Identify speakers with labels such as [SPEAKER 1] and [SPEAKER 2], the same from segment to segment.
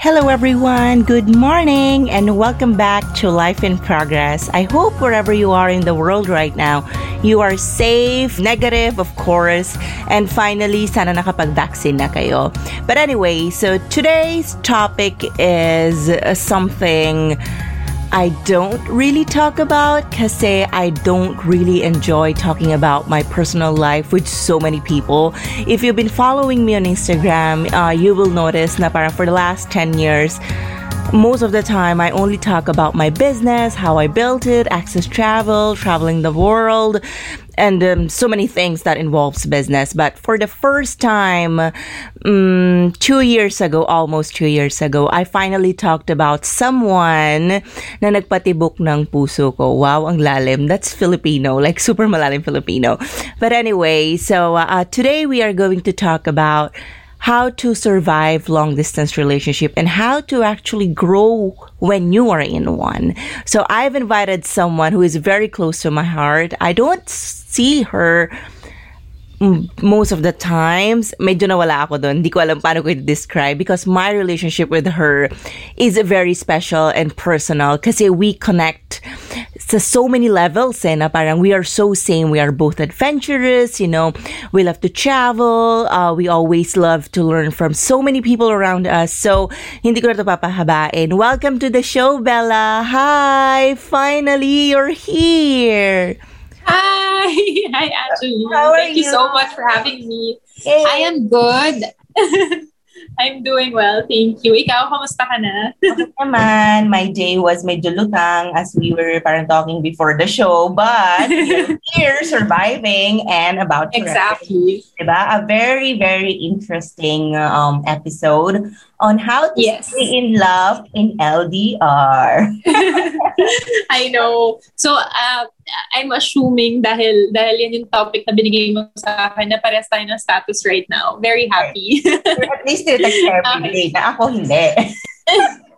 [SPEAKER 1] Hello, everyone. Good morning, and welcome back to Life in Progress. I hope wherever you are in the world right now, you are safe, negative, of course, and finally, sana nakapag-vaccine na kayo. But anyway, so today's topic is something I don't really talk about because I don't really enjoy talking about my personal life with so many people. If you've been following me on Instagram, uh, you will notice na parang for the last 10 years, most of the time I only talk about my business, how I built it, access travel, traveling the world, and um, so many things that involves business. But for the first time, um, two years ago, almost two years ago, I finally talked about someone na nagpatibok ng puso ko. Wow, ang lalim. That's Filipino, like super malalim Filipino. But anyway, so uh, today we are going to talk about how to survive long distance relationship and how to actually grow when you are in one. So I've invited someone who is very close to my heart. I don't see her most of the times, medyo nawala ako doon. Hindi ko alam paano ko i-describe because my relationship with her is very special and personal kasi we connect sa so many levels eh, na parang we are so same. We are both adventurous, you know, we love to travel, uh, we always love to learn from so many people around us. So, hindi ko na ito papahabain. Welcome to the show, Bella. Hi! Finally, you're here!
[SPEAKER 2] Hi, hi,
[SPEAKER 1] are
[SPEAKER 2] Thank you?
[SPEAKER 1] you?
[SPEAKER 2] so much for having me.
[SPEAKER 1] Yay.
[SPEAKER 2] I am good. I'm doing well, thank you. Ikaw, kamusta ka na?
[SPEAKER 1] Okay naman, my day was medyo lutang as we were parang talking before the show, but here surviving and about to
[SPEAKER 2] exactly.
[SPEAKER 1] diba? A very, very interesting um, episode on how to
[SPEAKER 2] Yes.
[SPEAKER 1] stay in love in LDR.
[SPEAKER 2] I know. So, uh, I'm assuming dahil dahil yan yung topic na binigay mo sa akin na parehas tayo ng status right now. Very happy.
[SPEAKER 1] At least tinatext every day na ako hindi.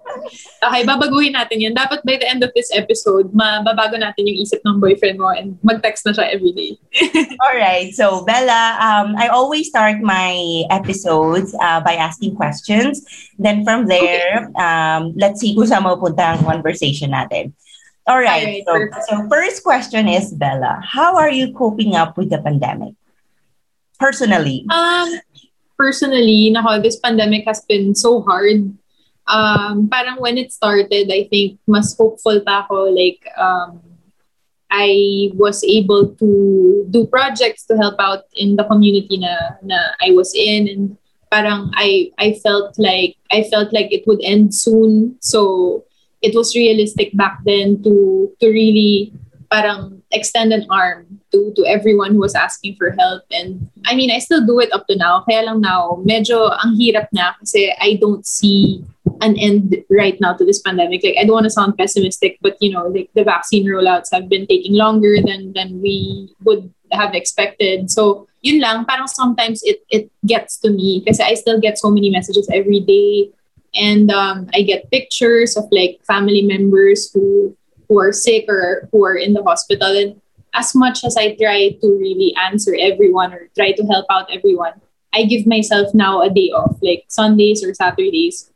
[SPEAKER 2] okay, babaguhin natin yan. Dapat by the end of this episode, mababago natin yung isip ng boyfriend mo and mag-text na siya every day.
[SPEAKER 1] All right. So, Bella, um, I always start my episodes uh, by asking questions. Then from there, um, let's see kung saan mapupunta ang conversation natin. All right.
[SPEAKER 2] Alright,
[SPEAKER 1] so,
[SPEAKER 2] perfect.
[SPEAKER 1] so, first question is, Bella, how are you coping up with the pandemic? Personally.
[SPEAKER 2] Um, personally, nako, this pandemic has been so hard. Um, parang when it started, I think mas hopeful pa ako. Like, um, I was able to do projects to help out in the community na, na I was in. And parang I, I felt like, I felt like it would end soon. So, it was realistic back then to, to really parang extend an arm to to everyone who was asking for help and I mean I still do it up to now kaya lang now medyo ang hirap na kasi I don't see an end right now to this pandemic like I don't want to sound pessimistic but you know like the vaccine rollouts have been taking longer than than we would have expected so yun lang parang sometimes it it gets to me because I still get so many messages every day and um, I get pictures of like family members who who are sick or who are in the hospital. And as much as I try to really answer everyone or try to help out everyone, I give myself now a day off, like Sundays or Saturdays.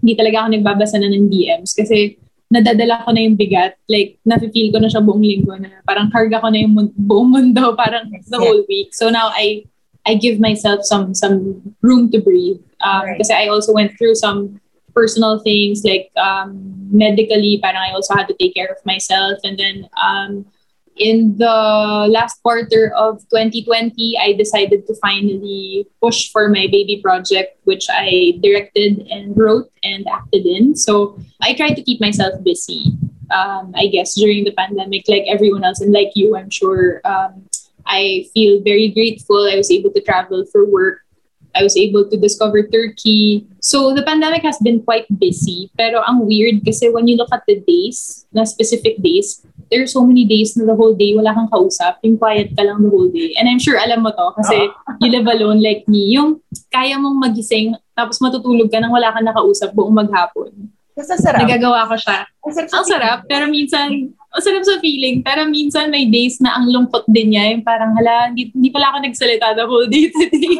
[SPEAKER 2] Hindi talaga ako nagbabasa na ng DMs kasi nadadala ko na yung bigat. Like, nafe-feel ko na siya buong linggo na parang karga ko na yung mun- buong mundo parang the whole week. So now I I give myself some some room to breathe. Um,
[SPEAKER 3] Right.
[SPEAKER 2] Kasi I also went through some personal things like um, medically, parang I also had to take care of myself. And then um, in the last quarter of 2020, I decided to finally push for my baby project, which I directed and wrote and acted in. So I tried to keep myself busy, um, I guess, during the pandemic, like everyone else, and like you, I'm sure. Um, I feel very grateful. I was able to travel for work. I was able to discover Turkey. So the pandemic has been quite busy. Pero ang weird kasi when you look at the days, na specific days, there are so many days na the whole day wala kang kausap. Yung quiet ka lang the whole day. And I'm sure alam mo to kasi you live alone like me. Yung kaya mong magising tapos matutulog ka nang wala kang nakausap buong maghapon.
[SPEAKER 3] Kasi sarap.
[SPEAKER 2] Nagagawa ko siya.
[SPEAKER 3] Ang sarap sa
[SPEAKER 2] Ang sarap, pero minsan, ang sarap sa feeling. Pero minsan may days na ang lungkot din niya. Yung parang, hala, hindi, hindi pala ako nagsalita the whole day today.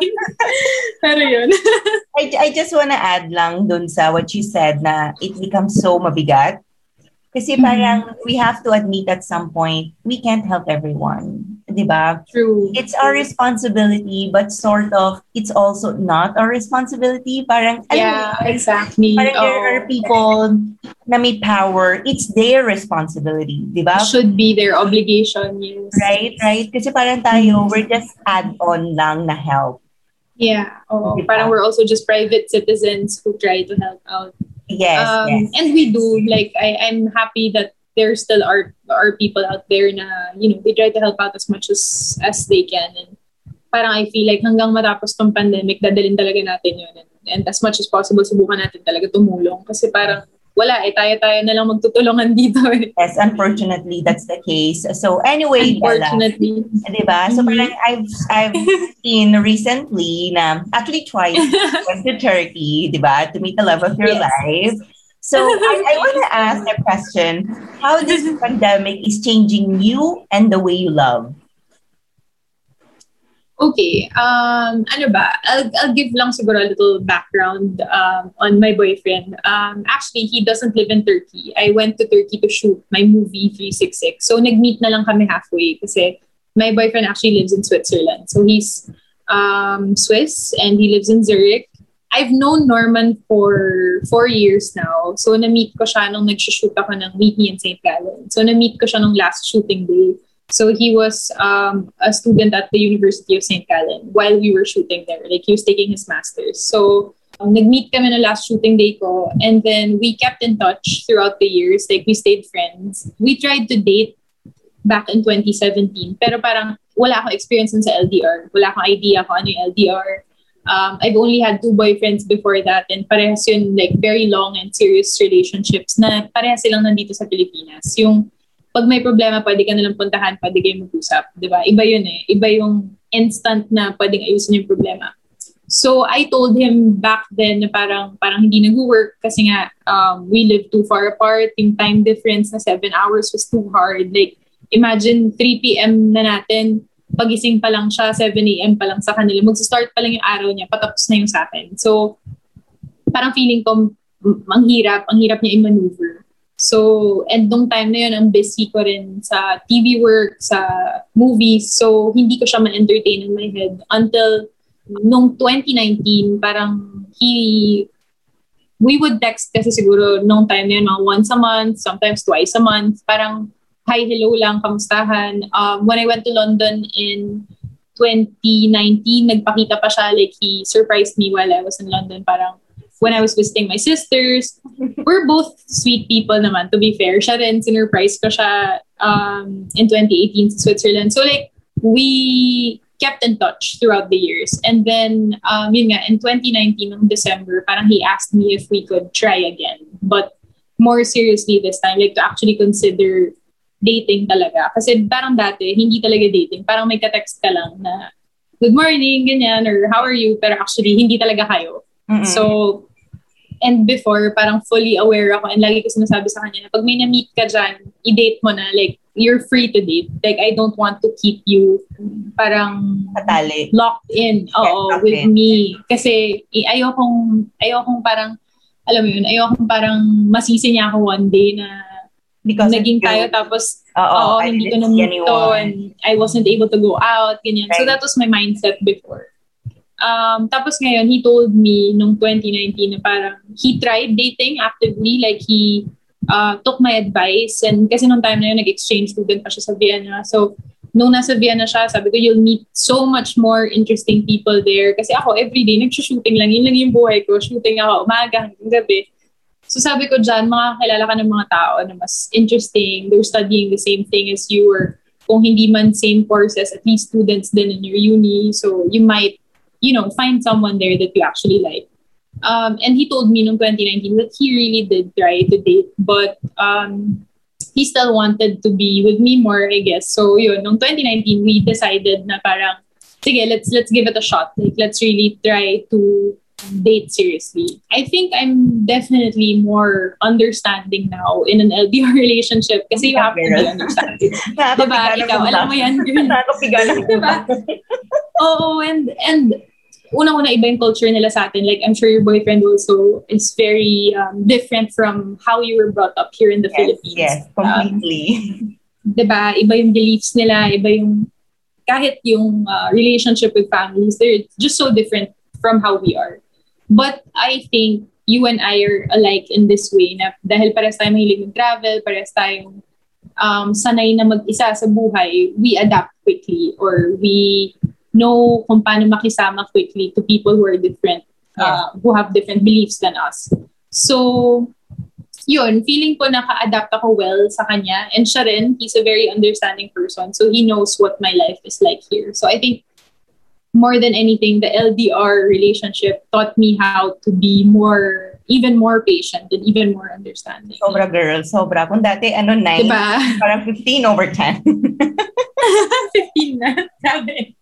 [SPEAKER 2] pero yun.
[SPEAKER 3] I, I just wanna add lang dun sa what you said na it becomes so mabigat. Kasi mm-hmm. parang we have to admit at some point, we can't help everyone. Di ba?
[SPEAKER 2] True.
[SPEAKER 3] It's our responsibility, but sort of, it's also not our responsibility. Parang,
[SPEAKER 2] Yeah,
[SPEAKER 3] yun,
[SPEAKER 2] exactly.
[SPEAKER 3] Parang there
[SPEAKER 2] oh.
[SPEAKER 3] are people na may power. It's their responsibility. Di ba?
[SPEAKER 2] should be their obligation, yes.
[SPEAKER 3] Right, right. Kasi parang tayo, mm-hmm. we're just add-on lang na help.
[SPEAKER 2] Yeah. Oh,
[SPEAKER 3] Diba?
[SPEAKER 2] parang we're also just private citizens who try to help out.
[SPEAKER 3] Yes,
[SPEAKER 2] um,
[SPEAKER 3] yes.
[SPEAKER 2] And we do. Like, I, I'm happy that there still are are people out there na, you know, they try to help out as much as as they can. And parang I feel like hanggang matapos tong pandemic, dadalhin talaga natin yun. And, and as much as possible, subukan natin talaga tumulong. Kasi parang, wala eh, tayo-tayo na lang magtutulungan dito eh.
[SPEAKER 3] Yes, unfortunately, that's the case. So anyway,
[SPEAKER 2] Unfortunately.
[SPEAKER 3] Diba? So
[SPEAKER 2] Mhm.
[SPEAKER 3] parang I've I've seen recently na actually twice went to Turkey, diba? To meet the love of your
[SPEAKER 2] Yes.
[SPEAKER 3] life. So I, I want to ask a question: How this pandemic is changing you and the way you love?
[SPEAKER 2] Okay, um, ano ba? I'll, I'll give lang siguro a little background um, on my boyfriend. Um, actually, he doesn't live in Turkey. I went to Turkey to shoot my movie 366. So, nag-meet na lang kami halfway kasi my boyfriend actually lives in Switzerland. So, he's um, Swiss and he lives in Zurich. I've known Norman for four years now. So, na-meet ko siya nung nag-shoot ako ng Meet Me in St. Gallen. So, na-meet ko siya nung last shooting day. So he was um, a student at the University of St. Gallen while we were shooting there. Like he was taking his master's. So um, nag-meet kami na last shooting day ko. And then we kept in touch throughout the years. Like we stayed friends. We tried to date back in 2017. Pero parang wala akong experience sa LDR. Wala akong idea kung ano yung LDR. Um, I've only had two boyfriends before that and parehas yun like very long and serious relationships na parehas silang nandito sa Pilipinas. Yung pag may problema, pwede ka nalang puntahan, pwede kayo mag-usap. Ba? Iba yun eh. Iba yung instant na pwedeng ayusin yung problema. So I told him back then na parang parang hindi nag-work kasi nga um, we live too far apart. Yung time difference na seven hours was too hard. Like imagine 3 p.m. na natin, pagising pa lang siya, 7 a.m. pa lang sa kanila. Mag-start pa lang yung araw niya, patapos na yung sa akin. So parang feeling ko ang hirap, ang hirap niya i-maneuver. So, and nung time na yun, ang busy ko rin sa TV work, sa movies. So, hindi ko siya ma-entertain in my head until nung 2019, parang he, we would text kasi siguro nung time na yun, mga once a month, sometimes twice a month. Parang, hi, hello lang, kamustahan. Um, when I went to London in 2019, nagpakita pa siya, like he surprised me while I was in London. Parang, when I was visiting my sisters, we're both sweet people naman, to be fair. Siya rin, sinurprise ko siya um, in 2018 sa Switzerland. So like, we kept in touch throughout the years. And then, um, yun nga, in 2019, ng December, parang he asked me if we could try again. But more seriously this time, like to actually consider dating talaga. Kasi parang dati, hindi talaga dating. Parang may ka-text ka lang na, good morning, ganyan, or how are you? Pero actually, hindi talaga kayo.
[SPEAKER 3] Mm-mm.
[SPEAKER 2] So, and before, parang fully aware ako and lagi ko sinasabi sa kanya na pag may na-meet ka dyan, i-date mo na. Like, you're free to date. Like, I don't want to keep you parang
[SPEAKER 3] Katali.
[SPEAKER 2] locked in oo,
[SPEAKER 3] locked
[SPEAKER 2] with
[SPEAKER 3] in.
[SPEAKER 2] me. Kasi ayokong, ayokong parang alam mo yun, ayoko parang masisi niya ako one day na
[SPEAKER 3] Because
[SPEAKER 2] naging tayo tapos
[SPEAKER 3] Oo,
[SPEAKER 2] oo, hindi ko na and I wasn't able to go out, ganyan. So
[SPEAKER 3] Right.
[SPEAKER 2] that was my mindset before. Um, tapos ngayon, he told me nung 2019 na parang he tried dating actively, like he uh, took my advice and kasi nung time na yun, nag-exchange student pa siya sa Vienna. So, nung nasa Vienna siya, sabi ko, you'll meet so much more interesting people there. Kasi ako, everyday, nag-shooting lang. Yun lang yung buhay ko. Shooting ako, umaga hanggang gabi. So sabi ko dyan, makakilala ka ng mga tao na mas interesting. They're studying the same thing as you or kung hindi man same courses, at least students din in your uni. So you might, you know, find someone there that you actually like. Um, and he told me in 2019 that he really did try to date, but um, he still wanted to be with me more, I guess. So yun, nung 2019, we decided na parang, sige, let's let's give it a shot. Like, let's really try to date seriously. I think I'm definitely more understanding now in an LDR relationship kasi you have to be understanding. diba? Ikaw, alam mo yan, girl.
[SPEAKER 3] Nakakapiga naman
[SPEAKER 2] Diba?
[SPEAKER 3] ba?
[SPEAKER 2] Oo, and and unang-una iba yung culture nila sa atin. Like, I'm sure your boyfriend also is very um, different from how you were brought up here in the
[SPEAKER 3] Yes,
[SPEAKER 2] Philippines.
[SPEAKER 3] yes,
[SPEAKER 2] Um,
[SPEAKER 3] completely.
[SPEAKER 2] 'di ba? Iba yung beliefs nila, iba yung kahit yung uh, relationship with families, they're just so different from how we are. But I think you and I are alike in this way na dahil pares tayo mahilig mag-travel, pares tayong um, sanay na mag-isa sa buhay, we adapt quickly or we know kung paano makisama quickly to people who are different, uh, who have different beliefs than us. So, yun, feeling ko naka-adapt ako well sa kanya. And siya rin, he's a very understanding person. So he knows what my life is like here. So I think more than anything, the LDR relationship taught me how to be more, even more patient and even more understanding.
[SPEAKER 3] Sobra girl, sobra. Kung dati, ano, 9,
[SPEAKER 2] Diba?
[SPEAKER 3] parang 15 over 10.
[SPEAKER 2] 15 na. Sabi.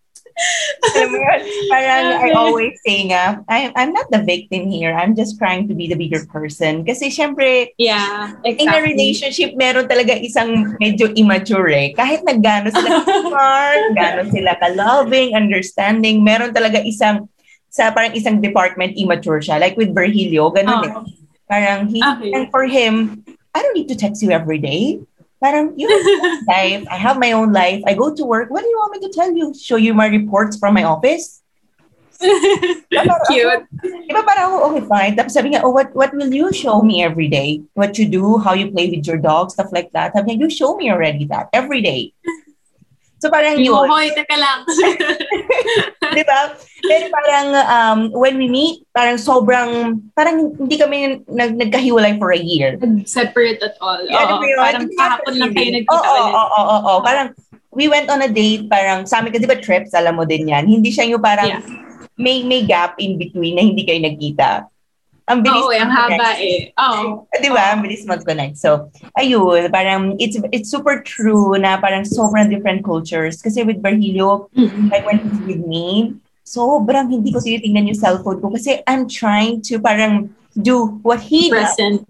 [SPEAKER 3] Alam mo yun? Parang I always say nga, I, I'm not the victim here. I'm just trying to be the bigger person. Kasi syempre,
[SPEAKER 2] Yeah, exactly.
[SPEAKER 3] in a relationship, meron talaga isang medyo immature eh. Kahit na gano'n sila smart, gano'n sila ka-loving, understanding, meron talaga isang, sa parang isang department, immature siya. Like with Virgilio, gano'n eh.
[SPEAKER 2] Oh.
[SPEAKER 3] Parang, he,
[SPEAKER 2] Okay.
[SPEAKER 3] and for him, I don't need to text you every day. Parang, you have life. I have my own life. I go to work. What do you want me to tell you? Show you my reports from my office?
[SPEAKER 2] Cute.
[SPEAKER 3] Di ba parang, oh, okay, fine. Tapos sabi niya, oh, what, what will you show me every day? What you do, how you play with your dog, stuff like that. Sabi niya, you show me already that every day. So parang yun.
[SPEAKER 2] Hoy, teka lang.
[SPEAKER 3] Di ba? Pero parang um, when we meet, parang sobrang, parang hindi kami nag, nagkahiwalay for a year.
[SPEAKER 2] Separate at all.
[SPEAKER 3] Yeah,
[SPEAKER 2] Oo,
[SPEAKER 3] mo yun?
[SPEAKER 2] parang kahapon lang kayo
[SPEAKER 3] Oo,
[SPEAKER 2] nagkita
[SPEAKER 3] oo,
[SPEAKER 2] ulit.
[SPEAKER 3] oo, oo, oo. Parang, we went on a date, parang, sa amin, kasi di ba trips, alam mo din yan. Hindi siya yung parang,
[SPEAKER 2] Yeah.
[SPEAKER 3] may may gap in between na hindi kayo nagkita. Ang bilis
[SPEAKER 2] Oo, eh, ang haba eh. Oo.
[SPEAKER 3] Di ba? Ang bilis mag-connect. So, ayun, parang it's it's super true na parang sobrang different cultures. Kasi with Virgilio,
[SPEAKER 2] Mm.
[SPEAKER 3] like when he's with me, sobrang hindi ko tinitingnan yung cellphone ko kasi I'm trying to parang do what he does.
[SPEAKER 2] Present.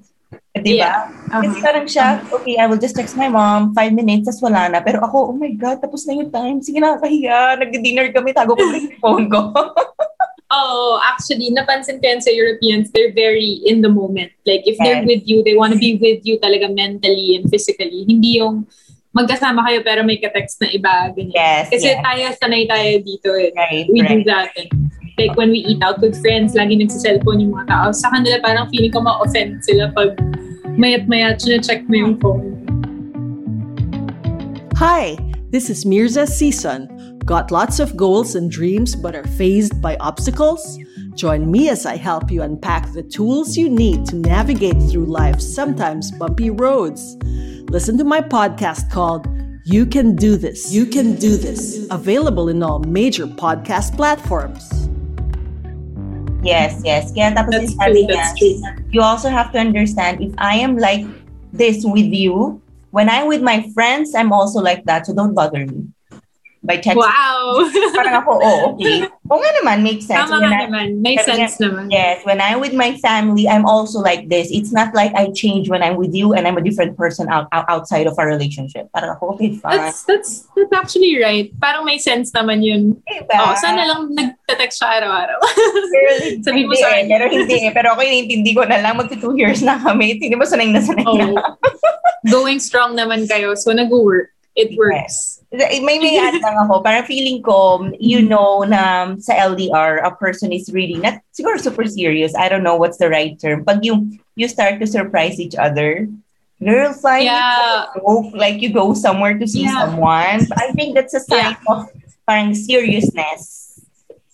[SPEAKER 3] Di ba?
[SPEAKER 2] Yeah.
[SPEAKER 3] Kasi
[SPEAKER 2] Uh-huh.
[SPEAKER 3] parang siya, okay, I will just text my mom, five minutes, tas wala na. Pero ako, oh my God, tapos na yung time. Sige na, kahiya. Nag-dinner kami, tago ko yung phone ko.
[SPEAKER 2] Oh, actually, napansin ko yan sa Europeans, they're very in the moment. Like, if they're
[SPEAKER 3] Yes.
[SPEAKER 2] with you, they want to be with you talaga mentally and physically. Hindi yung magkasama kayo pero may ka-text na iba. Ganyan.
[SPEAKER 3] Yes,
[SPEAKER 2] Kasi
[SPEAKER 3] yes.
[SPEAKER 2] tayo, sanay tayo dito. Eh.
[SPEAKER 3] Right,
[SPEAKER 2] We do
[SPEAKER 3] right.
[SPEAKER 2] that. And, like, when we eat out with friends, lagi nagsiselfone yung mga tao. Sa kanila, parang feeling ko ma-offend sila pag mayat mayat check mo yung phone.
[SPEAKER 4] Hi, this is Mirza Season. Got lots of goals and dreams but are faced by obstacles? Join me as I help you unpack the tools you need to navigate through life's sometimes bumpy roads. Listen to my podcast called You Can Do This. You Can Do This. Available in all major podcast platforms.
[SPEAKER 3] Yes, yes. Kaya tapos
[SPEAKER 2] That's
[SPEAKER 3] yung sabi
[SPEAKER 2] true,
[SPEAKER 3] niya,
[SPEAKER 2] true.
[SPEAKER 3] you also have to understand if I am like this with you, when I'm with my friends, I'm also like that. So don't bother me. By text.
[SPEAKER 2] Wow!
[SPEAKER 3] Parang ako, oh, okay. Oo nga naman, makes sense.
[SPEAKER 2] Tama nga naman.
[SPEAKER 3] Sabi
[SPEAKER 2] sense
[SPEAKER 3] niya,
[SPEAKER 2] naman.
[SPEAKER 3] Yes, when I'm with my family, I'm also like this. It's not like I change when I'm with you and I'm a different person out, out outside of our relationship. Parang ako, okay, fine.
[SPEAKER 2] That's, that's, that's actually right. Parang may sense naman yun.
[SPEAKER 3] Diba?
[SPEAKER 2] Oh, sana lang nagte-text siya araw-araw.
[SPEAKER 3] Pero,
[SPEAKER 2] Sabi mo sa
[SPEAKER 3] eh, pero hindi eh. Pero ako inintindi ko na lang, magti two years na kami. Hindi mo sanay na sanay na.
[SPEAKER 2] oh, going strong naman kayo. So, nag-work. It works.
[SPEAKER 3] May may add lang ako. Parang feeling ko, you mm-hmm. know na um, sa LDR, a person is really not siguro super serious. I don't know what's the right term. Pag you you start to surprise each other, girl, fine.
[SPEAKER 2] Yeah.
[SPEAKER 3] Go, like you go somewhere to see
[SPEAKER 2] Yeah.
[SPEAKER 3] someone. I think that's a sign of parang seriousness.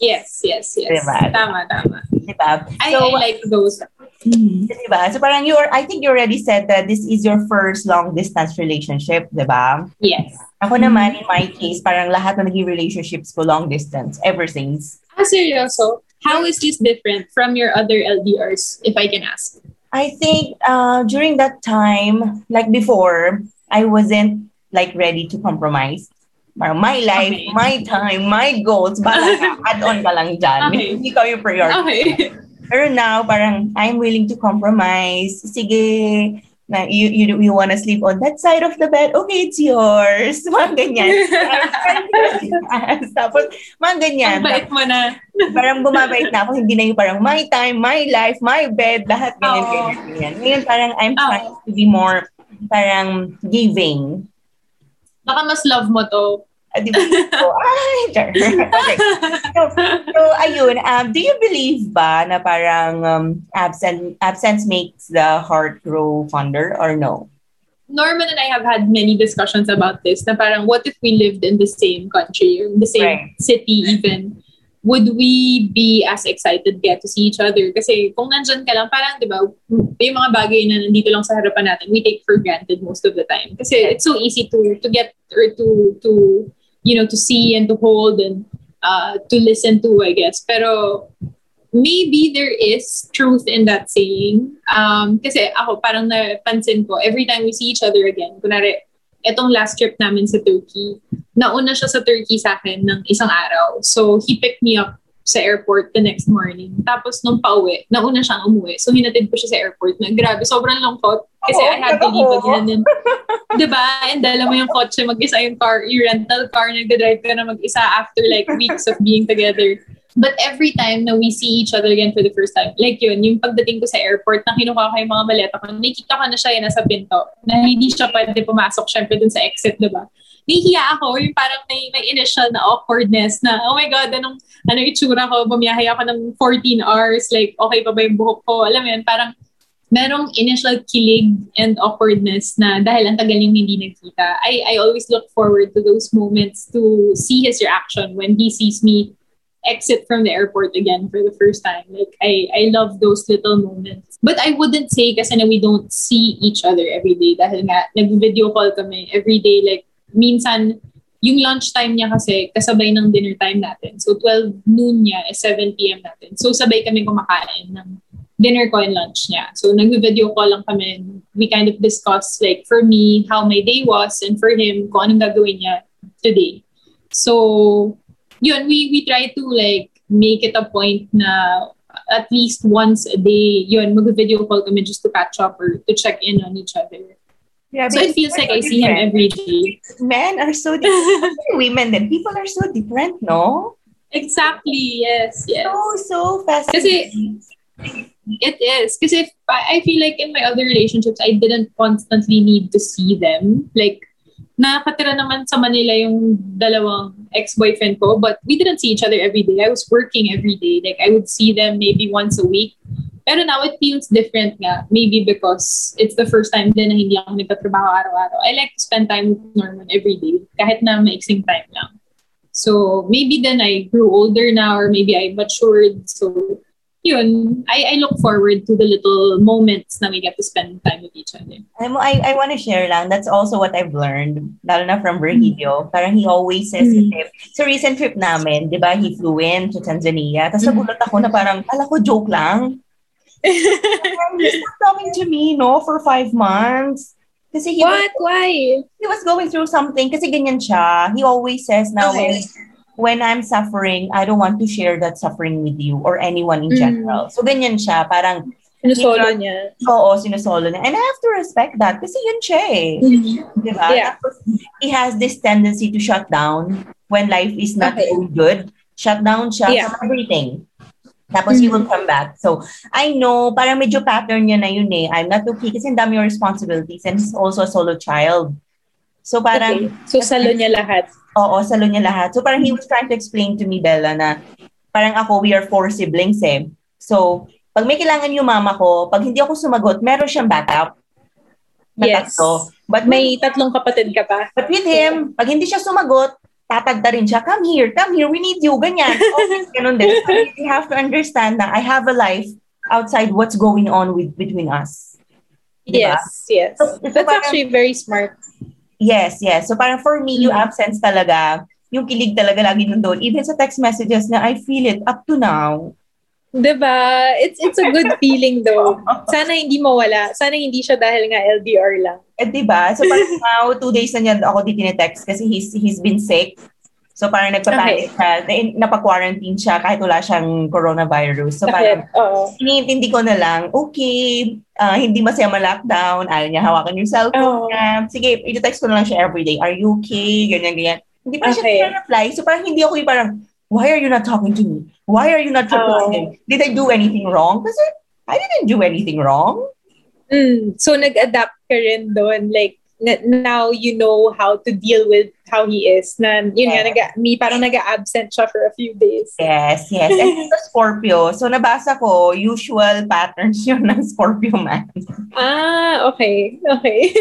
[SPEAKER 2] Yes, yes, yes.
[SPEAKER 3] Diba?
[SPEAKER 2] Tama, tama.
[SPEAKER 3] Diba?
[SPEAKER 2] I,
[SPEAKER 3] So,
[SPEAKER 2] I like those.
[SPEAKER 3] Diba? So parang you are, I think you already said that this is your first long distance relationship, diba?
[SPEAKER 2] Yes.
[SPEAKER 3] Ako naman, in my case, parang lahat na naging relationships ko long distance ever since.
[SPEAKER 2] Ah, seryoso? How is this different from your other LDRs, if I can ask?
[SPEAKER 3] I think uh, during that time, like before, I wasn't like ready to compromise. Parang my life,
[SPEAKER 2] Okay.
[SPEAKER 3] my time, my goals, ka, add-on ka lang dyan.
[SPEAKER 2] Okay.
[SPEAKER 3] Hindi ka yung priority.
[SPEAKER 2] Okay.
[SPEAKER 3] Pero now, parang I'm willing to compromise. Sige, na you, you, you wanna sleep on that side of the bed? Okay, it's yours. Mga ganyan. Tapos, mga ganyan.
[SPEAKER 2] Ang bait mo na.
[SPEAKER 3] parang bumabait na ako, hindi na yung parang my time, my life, my bed, lahat ganyan,
[SPEAKER 2] Oo.
[SPEAKER 3] ganyan, ganyan. Ngayon parang I'm
[SPEAKER 2] Oo.
[SPEAKER 3] trying to be more parang giving.
[SPEAKER 2] Baka mas love mo to.
[SPEAKER 3] Ah, di ba? So, ay, char. okay. So, so, ayun, um, do you believe ba na parang um, absent, absence makes the heart grow fonder or no?
[SPEAKER 2] Norman and I have had many discussions about this na parang what if we lived in the same country or in the same
[SPEAKER 3] Right.
[SPEAKER 2] city even would we be as excited get to see each other kasi kung nandyan ka lang parang 'di ba yung mga bagay na nandito lang sa harapan natin we take for granted most of the time kasi it's so easy to to get or to to you know to see and to hold and uh, to listen to I guess pero maybe there is truth in that saying. Um, kasi ako parang napansin ko, every time we see each other again, kunwari, etong last trip namin sa Turkey, nauna siya sa Turkey sa akin ng isang araw. So, he picked me up sa airport the next morning. Tapos nung pauwi, nauna siyang umuwi. So, hinatid ko siya sa airport na grabe, sobrang lungkot. Kasi
[SPEAKER 3] Oo,
[SPEAKER 2] I had to leave again. And, diba? And dala mo yung kotse, mag-isa yung car, yung rental car, nagda-drive ka na mag-isa after like weeks of being together. But every time na we see each other again for the first time, like yun, yung pagdating ko sa airport, na kinuha ko yung mga maleta ko, nakikita ko na siya yun nasa pinto, na hindi siya pwede pumasok syempre dun sa exit, diba? Nahihiya ako, yung parang may, may initial na awkwardness na, oh my God, anong, anong itsura ko, bumiyahe ako ng 14 hours, like, okay pa ba yung buhok ko? Alam mo yun, parang merong initial kilig and awkwardness na dahil ang tagal yung hindi nagkita. I, I always look forward to those moments to see his reaction when he sees me exit from the airport again for the first time. Like, I, I love those little moments. But I wouldn't say kasi na we don't see each other every day dahil nga nag-video call kami every day. Like, minsan, yung lunchtime niya kasi kasabay ng dinner time natin. So, 12 noon niya is 7 p.m. natin. So, sabay kami kumakain ng dinner ko and lunch niya. So, nag-video call lang kami. and We kind of discuss, like, for me, how my day was and for him, kung anong gagawin niya today. So, yun, we, we try to, like, make it a point na at least once a day, yun, mag-video call kami just to catch up or to check in on each other.
[SPEAKER 3] Yeah,
[SPEAKER 2] So, it feels like I see him every day.
[SPEAKER 3] Men are so different. Women then people are so different, no?
[SPEAKER 2] Exactly, yes, yes.
[SPEAKER 3] So, so fascinating.
[SPEAKER 2] It is. Because if I I feel like in my other relationships, I didn't constantly need to see them. Like, nakatira naman sa Manila yung dalawang ex-boyfriend ko, but we didn't see each other every day. I was working every day. Like, I would see them maybe once a week. Pero now it feels different nga. Maybe because it's the first time din na hindi ako nagtatrabaho araw-araw. I like to spend time with Norman every day. Kahit na maiksing time lang. So, maybe then I grew older now or maybe I matured. So, yun, I, I look forward to the little moments na we get to spend time with each other.
[SPEAKER 3] Alam mo, I, I want to share lang, that's also what I've learned, lalo na from Virgilio. Parang he always says,
[SPEAKER 2] Mm.
[SPEAKER 3] if, sa recent trip namin, di ba, he flew in to Tanzania. Tapos
[SPEAKER 2] Mm.
[SPEAKER 3] nagulat ako na parang, kala ko joke lang. He's not talking to me, no, for five months. Kasi he
[SPEAKER 2] What? Why?
[SPEAKER 3] he was going through something kasi ganyan siya. He always says now
[SPEAKER 2] Okay.
[SPEAKER 3] when, when I'm suffering, I don't want to share that suffering with you or anyone in
[SPEAKER 2] Mm.
[SPEAKER 3] general. So ganyan siya, parang
[SPEAKER 2] Sinusolo niya.
[SPEAKER 3] oo, sinusolo niya. And I have to respect that kasi yun siya eh. Di ba?
[SPEAKER 2] Yeah.
[SPEAKER 3] Tapos, he has this tendency to shut down when life is not
[SPEAKER 2] Okay.
[SPEAKER 3] going good. Shut down siya
[SPEAKER 2] Yeah.
[SPEAKER 3] from everything. Tapos he will come back. So, I know, parang medyo pattern niya na yun eh. I'm not okay kasi ang dami yung responsibilities and he's also a solo child. So, parang,
[SPEAKER 2] Okay. So, salo niya lahat.
[SPEAKER 3] Oo, salo niya lahat. So parang he was trying to explain to me, Bella, na parang ako, we are four siblings eh. So, pag may kailangan yung mama ko, pag hindi ako sumagot, meron siyang backup.
[SPEAKER 2] Yes.
[SPEAKER 3] tatlo. But,
[SPEAKER 2] May tatlong kapatid ka pa.
[SPEAKER 3] but with him, pag hindi siya sumagot, tatagda rin siya, come here, come here, we need you, ganyan. Okay, ganun din. So, you have to understand na I have a life outside what's going on with between us. Diba?
[SPEAKER 2] Yes, yes.
[SPEAKER 3] So,
[SPEAKER 2] That's
[SPEAKER 3] parang-
[SPEAKER 2] actually very smart.
[SPEAKER 3] Yes, yes. So parang for me, yung
[SPEAKER 2] Mm.
[SPEAKER 3] absence talaga, yung kilig talaga lagi nandun. Even sa text messages na I feel it up to now.
[SPEAKER 2] Diba? It's it's a good feeling though. Sana hindi mawala. Sana hindi siya dahil nga LDR lang.
[SPEAKER 3] Eh, di ba? So parang now, two days na niya ako di tinetext kasi he's, he's been sick. So parang nagpapanik siya. Na- Napa-quarantine siya kahit wala siyang coronavirus. So parang
[SPEAKER 2] Bakit? Oo.
[SPEAKER 3] iniintindi ko na lang, okay, ah, hindi masaya ma-lockdown, ayaw niya hawakan yung cellphone
[SPEAKER 2] Oo.
[SPEAKER 3] niya. Sige, i-text ko na lang siya everyday. Are you okay? Ganyan, ganyan. Hindi pa
[SPEAKER 2] Okay.
[SPEAKER 3] siya reply. So parang hindi ako yung parang, why are you not talking to me? Why are you not replying? Did I do anything wrong? Kasi I didn't do anything wrong.
[SPEAKER 2] Mm. So, nag-adapt ka rin doon. Like, na- now you know how to deal with how he is. Na, yun nga,
[SPEAKER 3] Yes.
[SPEAKER 2] naga, may parang nag-absent siya for a few days.
[SPEAKER 3] Yes, yes. And he's a Scorpio. So nabasa ko, usual patterns yun ng Scorpio man.
[SPEAKER 2] Ah, okay. Okay.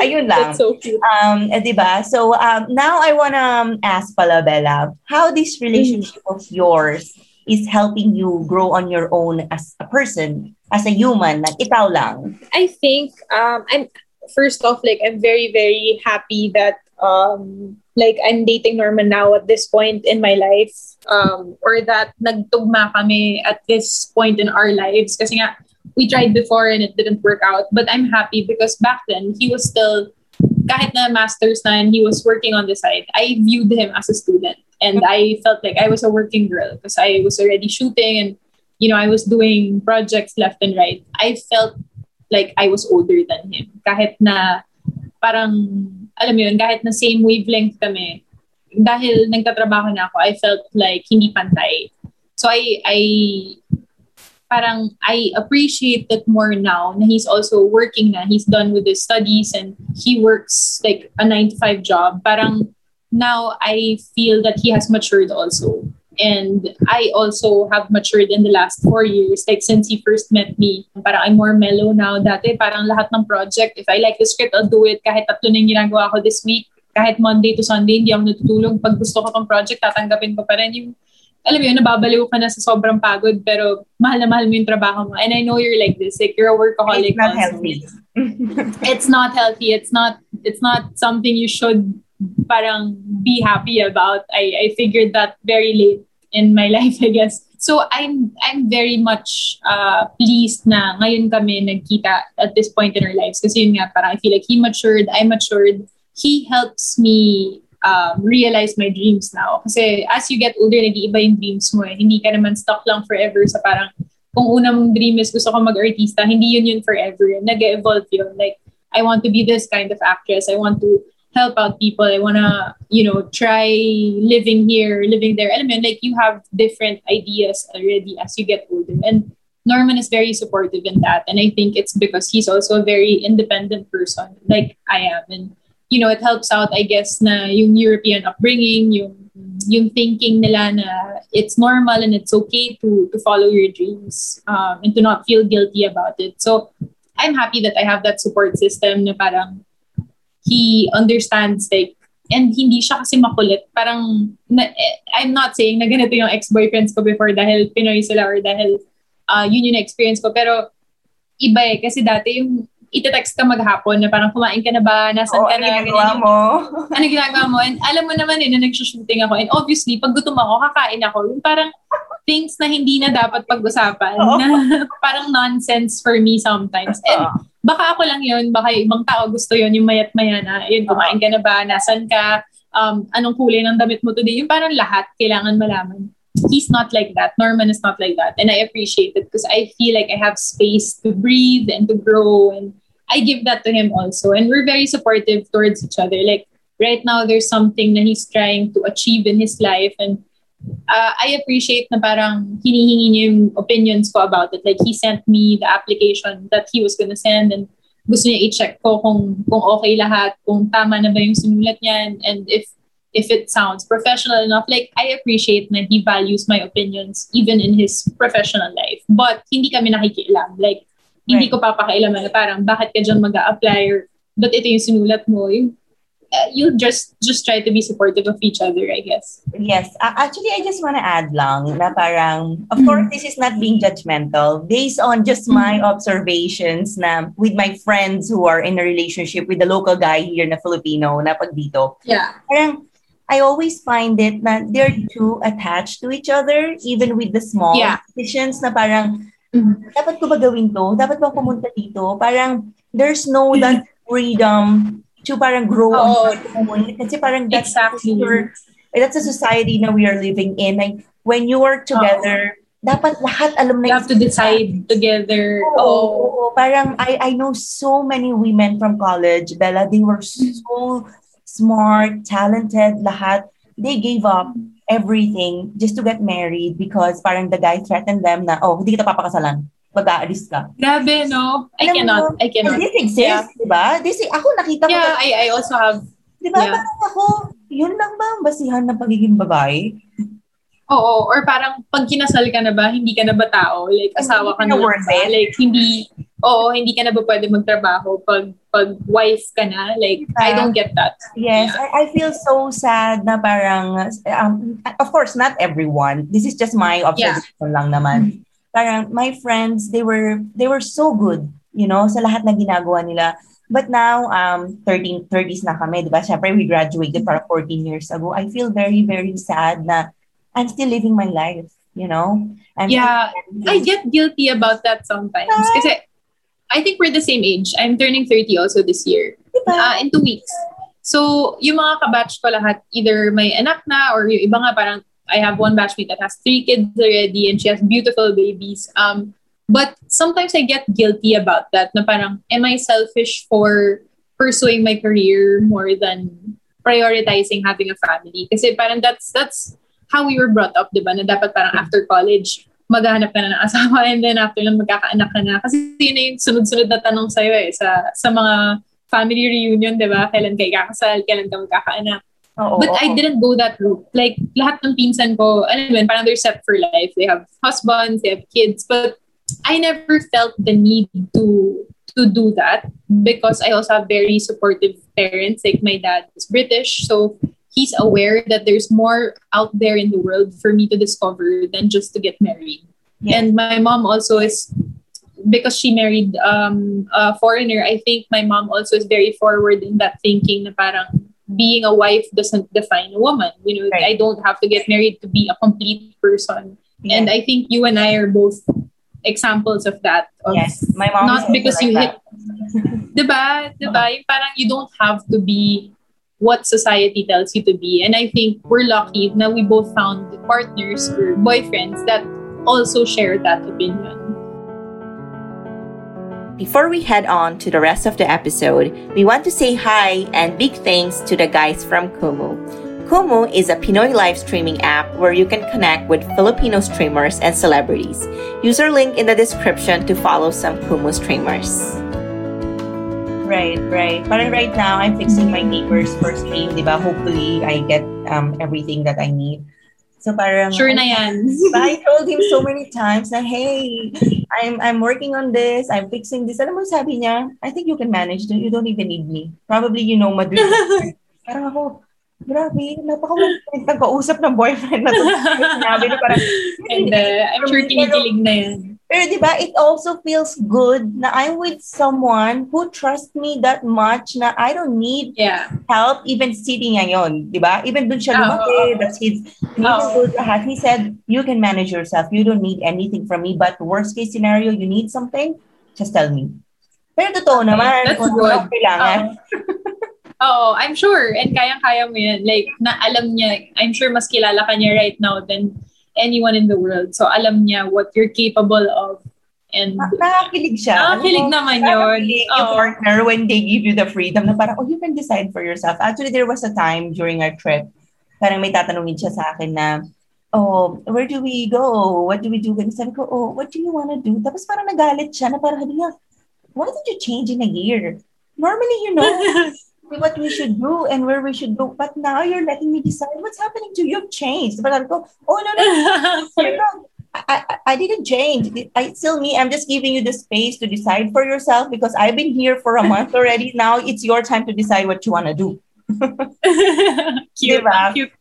[SPEAKER 3] Ayun lang.
[SPEAKER 2] That's so cute.
[SPEAKER 3] Um, eh, diba? So, um, now I wanna um, ask pala, Bella, how this relationship of yours is helping you grow on your own as a person, as a human, like ikaw lang.
[SPEAKER 2] I think um I'm first off like I'm very very happy that um like I'm dating Norman now at this point in my life um or that nagtugma kami at this point in our lives. Nga we tried before and it didn't work out. But I'm happy because back then he was still kahit na masters na and he was working on the side I viewed him as a student. And I felt like I was a working girl because I was already shooting and you know I was doing projects left and right. I felt like I was older than him. Kahit na parang, alam mo yun, kahit na same wavelength kami, dahil nagtatrabaho na ako, I felt like hindi pantay. So I, I, parang I appreciate it more now na he's also working na. He's done with his studies and he works like a 9 to 5 job. Parang now I feel that he has matured also. And I also have matured in the last four years. Like since he first met me, parang I'm more mellow now. Dati parang lahat ng project, if I like the script, I'll do it. Kahit tatlo na yung ginagawa ko this week. Kahit Monday to Sunday, hindi ako natutulog. Pag gusto ko tong project, tatanggapin ko pa rin yung alam mo yun, nababaliw ka na sa sobrang pagod pero mahal na mahal mo yung trabaho mo. And I know you're like this. Like, you're a workaholic.
[SPEAKER 3] It's not
[SPEAKER 2] also.
[SPEAKER 3] healthy.
[SPEAKER 2] It's not healthy. It's not, it's not something you should parang be happy about. I, I figured that very late in my life, I guess. So I'm I'm very much uh, pleased na ngayon kami nagkita at this point in our lives. Kasi yun nga, parang I feel like he matured, I matured. He helps me um, realize my dreams now. Kasi as you get older, nag-iiba yung dreams mo eh. Hindi ka naman stuck lang forever sa parang kung una mong dream is gusto ko mag-artista, hindi yun yun forever. Nag-evolve yun. Like, I want to be this kind of actress. I want to help out people. I want to, you know, try living here, living there. Mo like, you have different ideas already as you get older. And Norman is very supportive in that. And I think it's because he's also a very independent person, like I am. And you know, it helps out, I guess, na yung European upbringing, yung, yung thinking nila na it's normal and it's okay to, to follow your dreams um, and to not feel guilty about it. So, I'm happy that I have that support system na parang he understands like and hindi siya kasi makulit. Parang, na, eh, I'm not saying na ganito yung ex-boyfriends ko before dahil Pinoy sila or dahil uh, yun yung experience ko. Pero, iba eh. Kasi dati yung itetext ka maghapon na parang kumain ka na ba? Nasaan
[SPEAKER 3] Oo,
[SPEAKER 2] ka
[SPEAKER 3] ano
[SPEAKER 2] na?
[SPEAKER 3] ginagawa
[SPEAKER 2] Ganyan yung-
[SPEAKER 3] mo?
[SPEAKER 2] ano ginagawa mo? And alam mo naman eh, na nagsushooting ako. And obviously, pag gutom ako, kakain ako. Yung parang, things na hindi na dapat pag-usapan.
[SPEAKER 3] Oo.
[SPEAKER 2] Na parang nonsense for me sometimes. And baka ako lang yun, baka yung ibang tao gusto yun, yung mayat maya na, yun, kumain ka na ba, nasan ka, um, anong kulay ng damit mo today, yung parang lahat kailangan malaman. He's not like that. Norman is not like that. And I appreciate it because I feel like I have space to breathe and to grow. And I give that to him also. And we're very supportive towards each other. Like right now, there's something that he's trying to achieve in his life. And uh, I appreciate na parang hinihingi niya yung opinions ko about it. Like he sent me the application that he was gonna send and gusto niya i-check ko kung kung okay lahat, kung tama na ba yung sinulat niya and, if if it sounds professional enough. Like I appreciate na he values my opinions even in his professional life. But hindi kami nakikialam. Like hindi
[SPEAKER 3] Right.
[SPEAKER 2] ko papakailaman na parang bakit ka dyan mag-a-apply or ba't ito yung sinulat mo. Yung, you just just try to be supportive of each other, I guess.
[SPEAKER 3] Yes. A- actually, I just want to add lang na parang, of
[SPEAKER 2] Mm.
[SPEAKER 3] course, this is not being judgmental. Based on just my observations na with my friends who are in a relationship with the local guy here na Filipino na pag dito,
[SPEAKER 2] Yeah.
[SPEAKER 3] parang I always find it na they're too attached to each other even with the small
[SPEAKER 2] Yeah.
[SPEAKER 3] decisions na parang
[SPEAKER 2] Mhm.
[SPEAKER 3] dapat ko ba gawin to? Dapat ba pumunta dito? Parang there's no that freedom to parang grow on
[SPEAKER 2] Oo.
[SPEAKER 3] your own. Kasi parang that's
[SPEAKER 2] Exactly.
[SPEAKER 3] your, that's a society na we are living in. Like, when you work together, dapat lahat alam na
[SPEAKER 2] You have to decide together.
[SPEAKER 3] Oo,
[SPEAKER 2] Oh,
[SPEAKER 3] oo. Parang I, I know so many women from college, Bella, they were so smart, talented, lahat. They gave up everything just to get married because parang the guy threatened them na, oh, hindi kita papakasalan. Mag-aalis ka.
[SPEAKER 2] grabe, no? I
[SPEAKER 3] Alam
[SPEAKER 2] cannot.
[SPEAKER 3] mo,
[SPEAKER 2] I cannot.
[SPEAKER 3] This exists, di ba? This, ako nakita ko,
[SPEAKER 2] Yeah, I, I also have
[SPEAKER 3] di ba?
[SPEAKER 2] yeah.
[SPEAKER 3] Parang ako, yun lang ba ang basihan ng pagiging babae?
[SPEAKER 2] Oo, or parang pag kinasal ka na ba, hindi ka na ba tao? Like, asawa ka na
[SPEAKER 3] na worth
[SPEAKER 2] ba?
[SPEAKER 3] it.
[SPEAKER 2] Like, hindi, oo, hindi ka na ba pwede magtrabaho pag, pag wife ka na? Like, I don't get that.
[SPEAKER 3] Yes,
[SPEAKER 2] Yeah.
[SPEAKER 3] I, I feel so sad na parang, um, of course, not everyone. This is just my observation lang naman. Parang my friends, they were they were so good, you know, sa lahat na ginagawa nila. But now, um, 13, 30s na kami, di ba? Siyempre, we graduated para 14 years ago. I feel very, very sad na I'm still living my life, you know? I'm
[SPEAKER 2] Yeah, I get guilty about that sometimes. Kasi I think we're the same age. I'm turning 30 also this year.
[SPEAKER 3] Diba?
[SPEAKER 2] Uh, in two weeks. So, yung mga kabatch ko lahat, either may anak na or yung iba nga parang I have one batchmate that has three kids already and she has beautiful babies. Um, but sometimes I get guilty about that na parang, am I selfish for pursuing my career more than prioritizing having a family? Kasi parang that's, that's how we were brought up, di? Na dapat parang after college, maghahanap ka na ng asawa and then after lang magkakaanak ka na. Kasi yun na yung sunod-sunod na tanong sa'yo eh, sa, sa mga family reunion, di? Kailan kayo kakasal, kailan ka magkakaanak.
[SPEAKER 3] Oo,
[SPEAKER 2] But I didn't go that route. Like, lahat ng pinsan ko, alam mo yun, parang they're set for life. They have husbands, they have kids. But I never felt the need to to do that because I also have very supportive parents. Like, my dad is British, so he's aware that there's more out there in the world for me to discover than just to get married.
[SPEAKER 3] Yes.
[SPEAKER 2] And my mom also is because she married um, a foreigner, I think my mom also is very forward in that thinking na parang being a wife doesn't define a woman. You know,
[SPEAKER 3] Right.
[SPEAKER 2] I don't have to get married to be a complete person. And I think you and I are both examples of that. Of
[SPEAKER 3] Yes, my mom
[SPEAKER 2] not because
[SPEAKER 3] like
[SPEAKER 2] you
[SPEAKER 3] that.
[SPEAKER 2] hit diba? Diba? Uh-huh. Yung parang you don't have to be what society tells you to be. And I think we're lucky na we both found partners or boyfriends that also share that opinion.
[SPEAKER 3] Before we head on to the rest of the episode, we want to say hi and big thanks to the guys from Kumu. Kumu is a Pinoy live streaming app where you can connect with Filipino streamers and celebrities. Use our link in the description to follow some Kumu streamers. Right, right. But right now, I'm fixing my neighbor's first stream, di ba? Hopefully, I get um, everything that I need. So parang...
[SPEAKER 2] Sure na yan.
[SPEAKER 3] I told him so many times na, hey, I'm I'm working on this, I'm fixing this. Alam mo, sabi niya, I think you can manage. You don't even need me. Probably you know Madrid. parang ako, grabe, napaka nagkausap ng boyfriend na to. Sinabi na parang,
[SPEAKER 2] And uh, I'm sure kinikilig na yan.
[SPEAKER 3] Pero di ba, it also feels good na I'm with someone who trusts me that much na I don't need
[SPEAKER 2] Yeah.
[SPEAKER 3] help even sitting ngayon, di ba? Even dun siya lumaki, that's his,
[SPEAKER 2] Oo.
[SPEAKER 3] though lahat, he said, you can manage yourself, you don't need anything from me, but worst case scenario, you need something, just tell me. Pero totoo naman,
[SPEAKER 2] That's
[SPEAKER 3] kung
[SPEAKER 2] good.
[SPEAKER 3] kailangan.
[SPEAKER 2] Oo, I'm sure. And kayang-kaya mo yan. Like, na alam niya, I'm sure mas kilala ka niya right now than anyone in the world. So, alam niya what you're capable of. And,
[SPEAKER 3] Na- Nakakilig siya.
[SPEAKER 2] Nakakilig
[SPEAKER 3] mo,
[SPEAKER 2] naman yun.
[SPEAKER 3] nakakilig yung
[SPEAKER 2] Oo.
[SPEAKER 3] partner when they give you the freedom na parang, oh, you can decide for yourself. Actually, there was a time during our trip, parang may tatanungin siya sa akin na, oh, where do we go? What do we do? Ganun. Sabi ko, oh, what do you want to do? Tapos parang nagalit siya na parang, sabi niya, why did you change in a year? Normally, you know what we should do and where we should go. But now you're letting me decide what's happening to you. You've changed. But sabi go, oh, no, no, I, I, I didn't change. I still me. I'm just giving you the space to decide for yourself because I've been here for a month already. Now it's your time to decide what you want to do.
[SPEAKER 2] cute.
[SPEAKER 3] Diba?
[SPEAKER 2] Cute.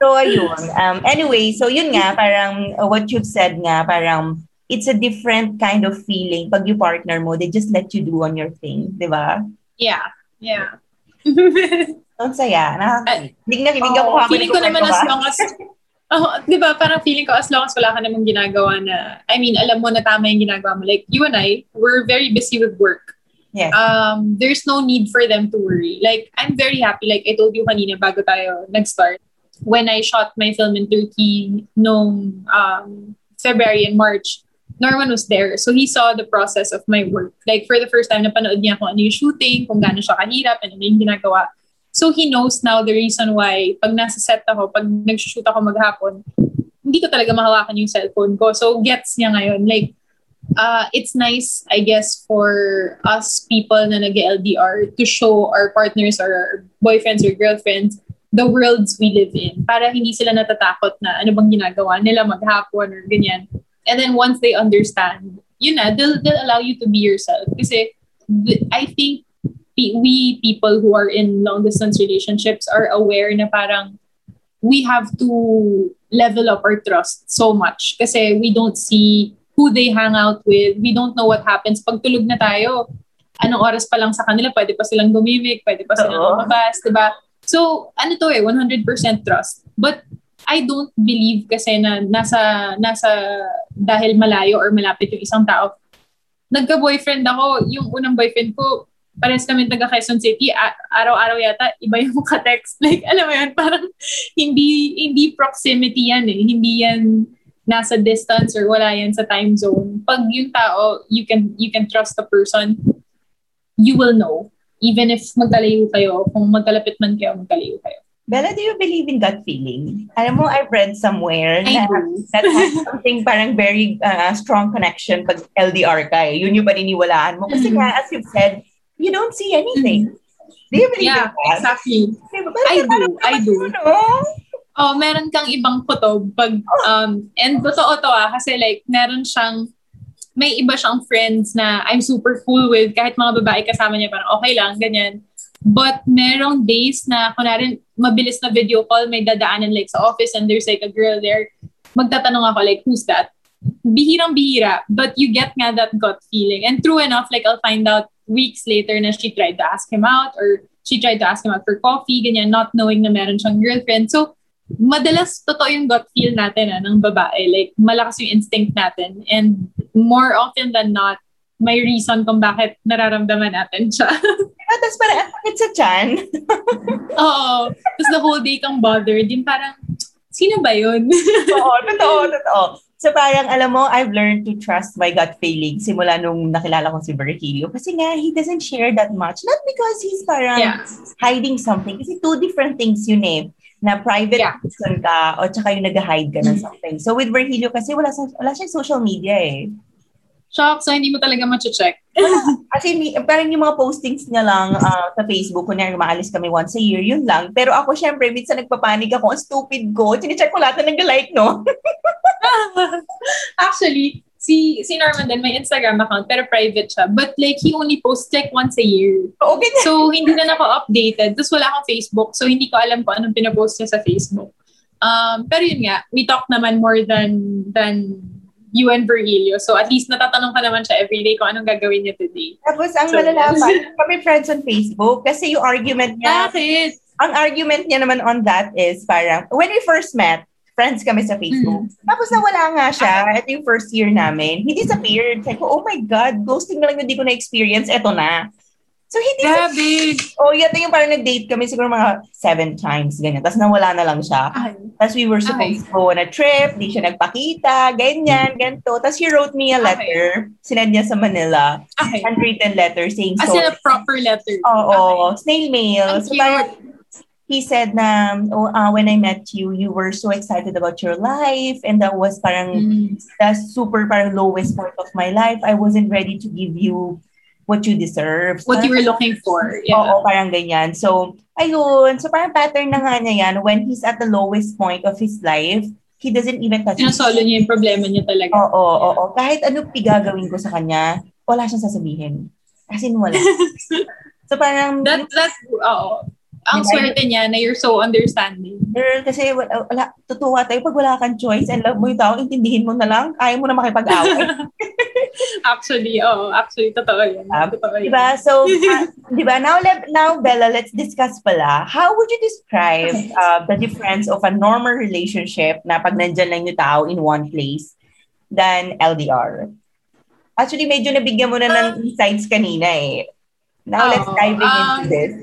[SPEAKER 3] So ayun. Um, anyway, so yun nga, parang uh, what you've said nga, parang it's a different kind of feeling pag you partner mo. They just let you do on your thing, di ba?
[SPEAKER 2] Yeah. Yeah.
[SPEAKER 3] Ang saya. Nakakakilig. Hindi na kilig ako habang
[SPEAKER 2] feeling ko naman as long as Oh, 'di ba? Parang feeling ko as long as wala ka namang ginagawa na I mean, alam mo na tama yung ginagawa mo. Like you and I, we're very busy with work.
[SPEAKER 3] Yes.
[SPEAKER 2] Um, there's no need for them to worry. Like I'm very happy like I told you kanina bago tayo nag-start when I shot my film in Turkey nung um, February and March. Norman was there. So he saw the process of my work. Like for the first time, napanood niya kung ano yung shooting, kung gaano siya kahirap, and ano yung ginagawa. So he knows now the reason why pag nasa set ako, pag nag-shoot ako maghapon, hindi ko talaga mahawakan yung cellphone ko. So gets niya ngayon. Like, uh, it's nice, I guess, for us people na nag-LDR to show our partners or our boyfriends or girlfriends the worlds we live in para hindi sila natatakot na ano bang ginagawa nila maghapon or ganyan. And then once they understand, yun na, they'll, they'll allow you to be yourself. Kasi th- I think we people who are in long distance relationships are aware na parang we have to level up our trust so much kasi we don't see who they hang out with. We don't know what happens. Pag tulog na tayo, anong oras pa lang sa kanila, pwede pa silang gumimik, pwede pa silang lumabas, di ba? So, ano to eh, 100% trust. But I don't believe kasi na nasa, nasa dahil malayo or malapit yung isang tao. Nagka-boyfriend ako, yung unang boyfriend ko, parehas kami taga Quezon City, a- araw-araw yata, iba yung ka-text. Like, alam mo yun, parang hindi, hindi proximity yan eh. Hindi yan nasa distance or wala yan sa time zone. Pag yung tao, you can, you can trust the person, you will know. Even if magkalayo kayo, kung magkalapit man kayo, magkalayo kayo.
[SPEAKER 3] Bella, do you believe in gut feeling? Alam mo, I've read somewhere
[SPEAKER 2] I
[SPEAKER 3] na
[SPEAKER 2] do.
[SPEAKER 3] that has something parang very uh, strong connection pag LDR ka eh. Yun yung paniniwalaan mo. Kasi
[SPEAKER 2] Mhm.
[SPEAKER 3] nga, as you've said, you don't see anything. Do you believe
[SPEAKER 2] Yeah,
[SPEAKER 3] in that?
[SPEAKER 2] exactly.
[SPEAKER 3] Diba?
[SPEAKER 2] I do, I do.
[SPEAKER 3] yun, no?
[SPEAKER 2] Oh, meron kang ibang kutob pag um and totoo to ah kasi like meron siyang may iba siyang friends na I'm super cool with kahit mga babae kasama niya parang okay lang ganyan. But merong days na kunwari mabilis na video call may dadaanan like sa office and there's like a girl there. Magtatanong ako like who's that? Bihirang bihira but you get nga that gut feeling. And true enough like I'll find out weeks later na she tried to ask him out or she tried to ask him out for coffee ganyan not knowing na meron siyang girlfriend. So madalas totoo yung gut feel natin ah, ng babae. Like, malakas yung instinct natin. And more often than not, may reason kung bakit nararamdaman natin siya.
[SPEAKER 3] Diba? Tapos parang, ang sakit sa chan.
[SPEAKER 2] Oo. Tapos the whole day kang bothered. Din parang, sino ba yun?
[SPEAKER 3] totoo, totoo, totoo. So parang, alam mo, I've learned to trust my gut feeling simula nung nakilala ko si Virgilio. Kasi nga, he doesn't share that much. Not because he's parang
[SPEAKER 2] Yeah.
[SPEAKER 3] hiding something. Kasi two different things yun eh. Na private
[SPEAKER 2] Yeah.
[SPEAKER 3] person ka o tsaka yung nag-hide ka ng something. So with Virgilio kasi wala, wala siyang social media eh.
[SPEAKER 2] Shock, so hindi mo talaga ma-check.
[SPEAKER 3] Kasi mi- parang yung mga postings niya lang ah, sa Facebook, kunyari maalis kami once a year, yun lang. Pero ako syempre, minsan nagpapanig ako, ang stupid ko. Chinecheck ko lahat na nag-like, no?
[SPEAKER 2] Actually, si si Norman din may Instagram account pero private siya. But like, he only posts like once a year.
[SPEAKER 3] Okay.
[SPEAKER 2] So, hindi na ako updated. Tapos wala akong Facebook. So, hindi ko alam kung anong pinapost niya sa Facebook. Um, pero yun nga, we talk naman more than than you and Virgilio. So at least natatanong ka naman siya everyday kung anong gagawin niya today.
[SPEAKER 3] Tapos ang
[SPEAKER 2] So,
[SPEAKER 3] malala
[SPEAKER 2] yes.
[SPEAKER 3] pa, kami friends on Facebook kasi yung argument niya,
[SPEAKER 2] Bakit?
[SPEAKER 3] ang argument niya naman on that is parang, when we first met, friends kami sa Facebook. Tapos nawala nga siya. Ito yung first year namin. He disappeared. Sabi ko, oh my God, ghosting na lang yung hindi ko na-experience. Eto na. So, he disappeared.
[SPEAKER 2] Grabe.
[SPEAKER 3] Oh, yun yung parang nag-date kami siguro mga seven times, ganyan. Tapos nawala na lang siya.
[SPEAKER 2] Ay,
[SPEAKER 3] Tapos we were supposed to go on a trip, di siya nagpakita, ganyan, ganito. Tapos he wrote me a letter, sinend niya sa Manila,
[SPEAKER 2] okay.
[SPEAKER 3] handwritten letter saying
[SPEAKER 2] As
[SPEAKER 3] sorry.
[SPEAKER 2] in a proper letter.
[SPEAKER 3] Oo, snail mail.
[SPEAKER 2] Ang
[SPEAKER 3] So parang, he said na, oh, uh, when I met you, you were so excited about your life and that was parang
[SPEAKER 2] Mm.
[SPEAKER 3] the super parang lowest point of my life. I wasn't ready to give you what you deserve.
[SPEAKER 2] What you were looking for. Yeah.
[SPEAKER 3] Oo, parang ganyan. So, ayun. So, parang pattern na nga niya yan. When he's at the lowest point of his life, he doesn't even touch
[SPEAKER 2] Sinasolo niya yung problema niya talaga.
[SPEAKER 3] Oo, oo, oo. Kahit ano pigagawin ko sa kanya, wala siyang sasabihin. As in, wala. so, parang,
[SPEAKER 2] That, that, oo. Ang
[SPEAKER 3] Diba?
[SPEAKER 2] swerte niya na you're so understanding.
[SPEAKER 3] girl, kasi wala, wala, tutuwa tayo pag wala kang choice and love mo yung tao, intindihin mo na lang, kaya mo na makipag-away.
[SPEAKER 2] Actually, oo. Actually, totoo yan.
[SPEAKER 3] Um,
[SPEAKER 2] Totoo
[SPEAKER 3] diba? So, uh, diba? Now, let, now, Bella, let's discuss pala. How would you describe uh, the difference of a normal relationship na pag nandyan lang yung tao in one place than LDR? Actually, medyo nabigyan mo na ng insights kanina eh. Now, let's
[SPEAKER 2] Oo,
[SPEAKER 3] dive into
[SPEAKER 2] um,
[SPEAKER 3] this.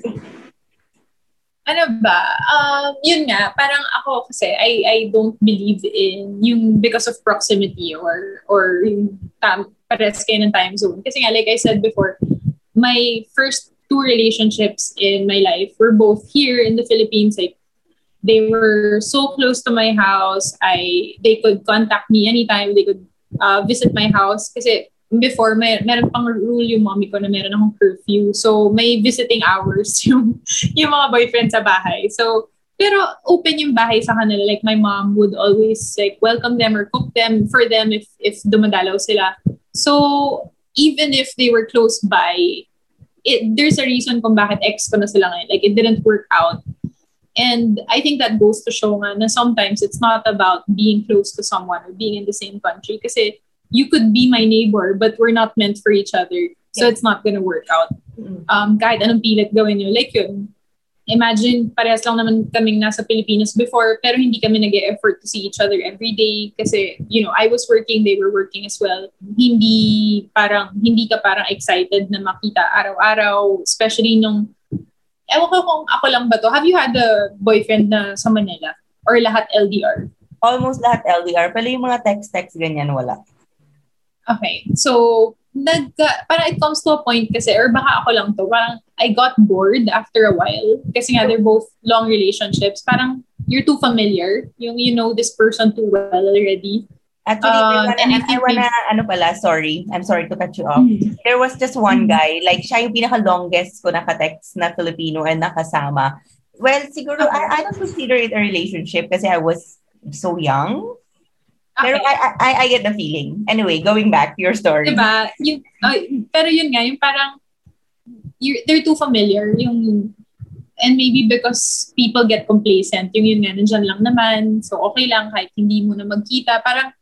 [SPEAKER 2] ano ba, um, yun nga, parang ako kasi, I, I don't believe in yung because of proximity or, or yung tam, pares kayo ng time zone. Kasi nga, like I said before, my first two relationships in my life were both here in the Philippines. Like, they were so close to my house. I, they could contact me anytime. They could uh, visit my house. Kasi before, may, meron pang rule yung mommy ko na meron akong curfew. So, may visiting hours yung, yung mga boyfriend sa bahay. So, pero open yung bahay sa kanila. Like, my mom would always like welcome them or cook them for them if, if dumadalaw sila. So, even if they were close by, it, there's a reason kung bakit ex ko na sila ngayon. Like, it didn't work out. And I think that goes to show nga na sometimes it's not about being close to someone or being in the same country. Kasi you could be my neighbor, but we're not meant for each other. So
[SPEAKER 3] Yeah.
[SPEAKER 2] it's not gonna work out.
[SPEAKER 3] Mm.
[SPEAKER 2] Um, kahit anong pilit gawin nyo. Like yun, imagine parehas lang naman kaming nasa Pilipinas before, pero hindi kami nag effort to see each other every day. Kasi, you know, I was working, they were working as well. Hindi parang, hindi ka parang excited na makita araw-araw, especially nung Ewan ko kung ako lang ba to. Have you had a boyfriend na sa Manila? Or lahat LDR?
[SPEAKER 3] Almost lahat LDR. Pero yung mga text-text, ganyan, wala.
[SPEAKER 2] Okay. So, nag, parang it comes to a point kasi, or baka ako lang to, parang I got bored after a while. Kasi nga, they're both long relationships. Parang, you're too familiar. Yung you know this person too well already.
[SPEAKER 3] Actually,
[SPEAKER 2] Um,
[SPEAKER 3] I wanna,
[SPEAKER 2] and I
[SPEAKER 3] I wanna, ano pala, sorry. I'm sorry to cut you off. There was just one guy, like siya yung pinaka-longest ko naka-text na Filipino and nakasama. Well, siguro, I, I don't consider it a relationship kasi I was so young. Pero
[SPEAKER 2] Okay.
[SPEAKER 3] I, I, I- get the feeling. Anyway, going back to your story.
[SPEAKER 2] Diba? Yung, ay, pero yun nga, yung parang, you're, they're too familiar. Yung, and maybe because people get complacent, yung yun nga, nandyan lang naman, so okay lang kahit hindi mo na magkita. Parang,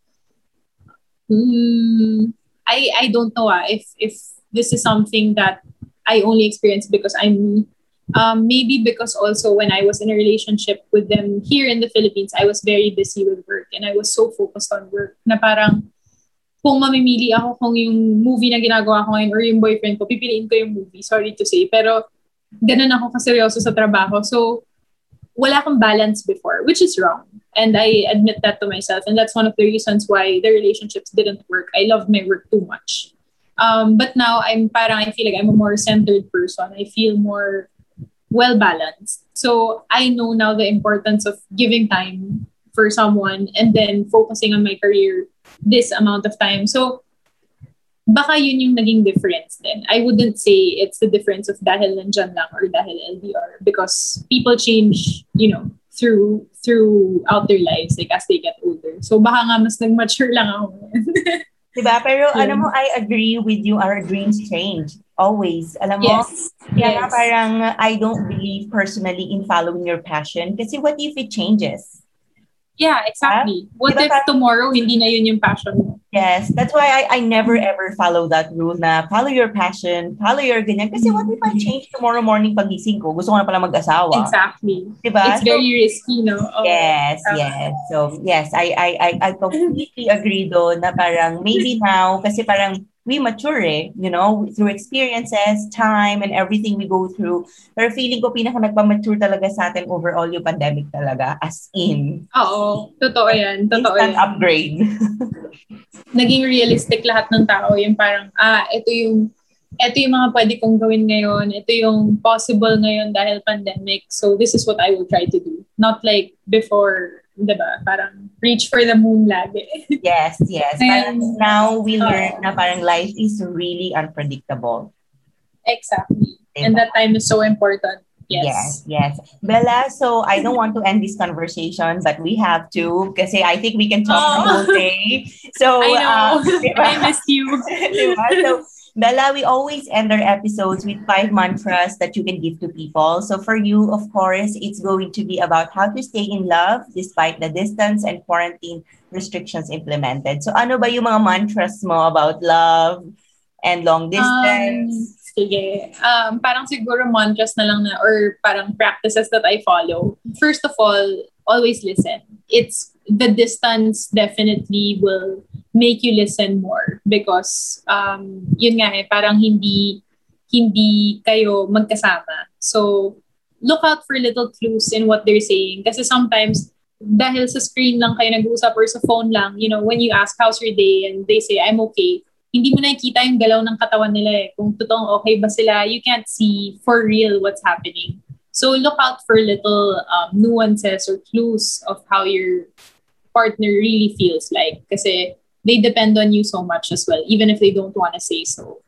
[SPEAKER 2] hmm, I, I don't know ah, if, if this is something that I only experience because I'm. Um, maybe because also when I was in a relationship with them here in the Philippines, I was very busy with work and I was so focused on work na parang kung mamimili ako kung yung movie na ginagawa ko ngayon or yung boyfriend ko, pipiliin ko yung movie. Sorry to say. Pero ganun ako kaseryoso sa trabaho. So, wala akong balance before, which is wrong. And I admit that to myself. And that's one of the reasons why the relationships didn't work. I loved my work too much. Um, but now, I'm parang, I feel like I'm a more centered person. I feel more well balanced. So I know now the importance of giving time for someone and then focusing on my career this amount of time. So baka yun yung naging difference then. I wouldn't say it's the difference of dahil nandyan lang or dahil LDR because people change, you know, through throughout their lives like as they get older. So baka nga mas nag-mature lang ako.
[SPEAKER 3] Diba? Pero
[SPEAKER 2] Yeah.
[SPEAKER 3] ano mo, I agree with you, our dreams change. Always. Alam mo,
[SPEAKER 2] yes. Yes.
[SPEAKER 3] parang I don't believe personally in following your passion kasi what if it changes?
[SPEAKER 2] Yeah, exactly. What
[SPEAKER 3] Diba
[SPEAKER 2] if tomorrow hindi na yun yung passion mo?
[SPEAKER 3] Yes, that's why I, I never ever follow that rule na follow your passion, follow your ganyan. Kasi what if I change tomorrow morning pagising ko? Gusto ko na pala mag-asawa.
[SPEAKER 2] Exactly.
[SPEAKER 3] Diba?
[SPEAKER 2] It's
[SPEAKER 3] So-
[SPEAKER 2] very risky, no? Oh,
[SPEAKER 3] Yes,
[SPEAKER 2] tama.
[SPEAKER 3] yes. So, yes, I I I, I completely agree doon na parang maybe now kasi parang we mature eh, you know, through experiences, time, and everything we go through. Pero feeling ko pinaka nagpa-mature talaga sa atin overall yung pandemic talaga. As in,
[SPEAKER 2] Oo. Totoo yan. Totoo
[SPEAKER 3] instant
[SPEAKER 2] yan.
[SPEAKER 3] upgrade.
[SPEAKER 2] Naging realistic lahat ng tao. Yung parang, ah, ito yung ito yung mga pwede kong gawin ngayon. Ito yung possible ngayon dahil pandemic. So this is what I will try to do. Not like before, di ba? Parang reach for the moon lagi.
[SPEAKER 3] yes, yes.
[SPEAKER 2] And-
[SPEAKER 3] Parang now we learn
[SPEAKER 2] Oo.
[SPEAKER 3] na parang life is really unpredictable.
[SPEAKER 2] exactly.
[SPEAKER 3] Diba?
[SPEAKER 2] And that time is so important.
[SPEAKER 3] Yes,
[SPEAKER 2] Yes.
[SPEAKER 3] yes. Bella, so I don't want to end this conversation, but we have to kasi I think we can talk the
[SPEAKER 2] Oh.
[SPEAKER 3] whole day. So,
[SPEAKER 2] I know.
[SPEAKER 3] uh, diba?
[SPEAKER 2] I miss you.
[SPEAKER 3] Diba? So, Bella, we always end our episodes with five mantras that you can give to people. So for you, of course, it's going to be about how to stay in love despite the distance and quarantine restrictions implemented. So ano ba yung mga mantras mo about love and long distance?
[SPEAKER 2] Um, sige. Um, parang siguro mantras na lang na or parang practices that I follow. First of all, always listen. It's the distance definitely will make you listen more because um, yun nga eh, parang hindi hindi kayo magkasama. So, look out for little clues in what they're saying. Kasi sometimes, dahil sa screen lang kayo nag-uusap or sa phone lang, you know, when you ask, how's your day? And they say, I'm okay. Hindi mo nakikita yung galaw ng katawan nila eh. Kung totoong okay ba sila, you can't see for real what's happening. So look out for little um, nuances or clues of how your partner really feels like. Kasi they depend on you so much as well, even if they don't want to say so.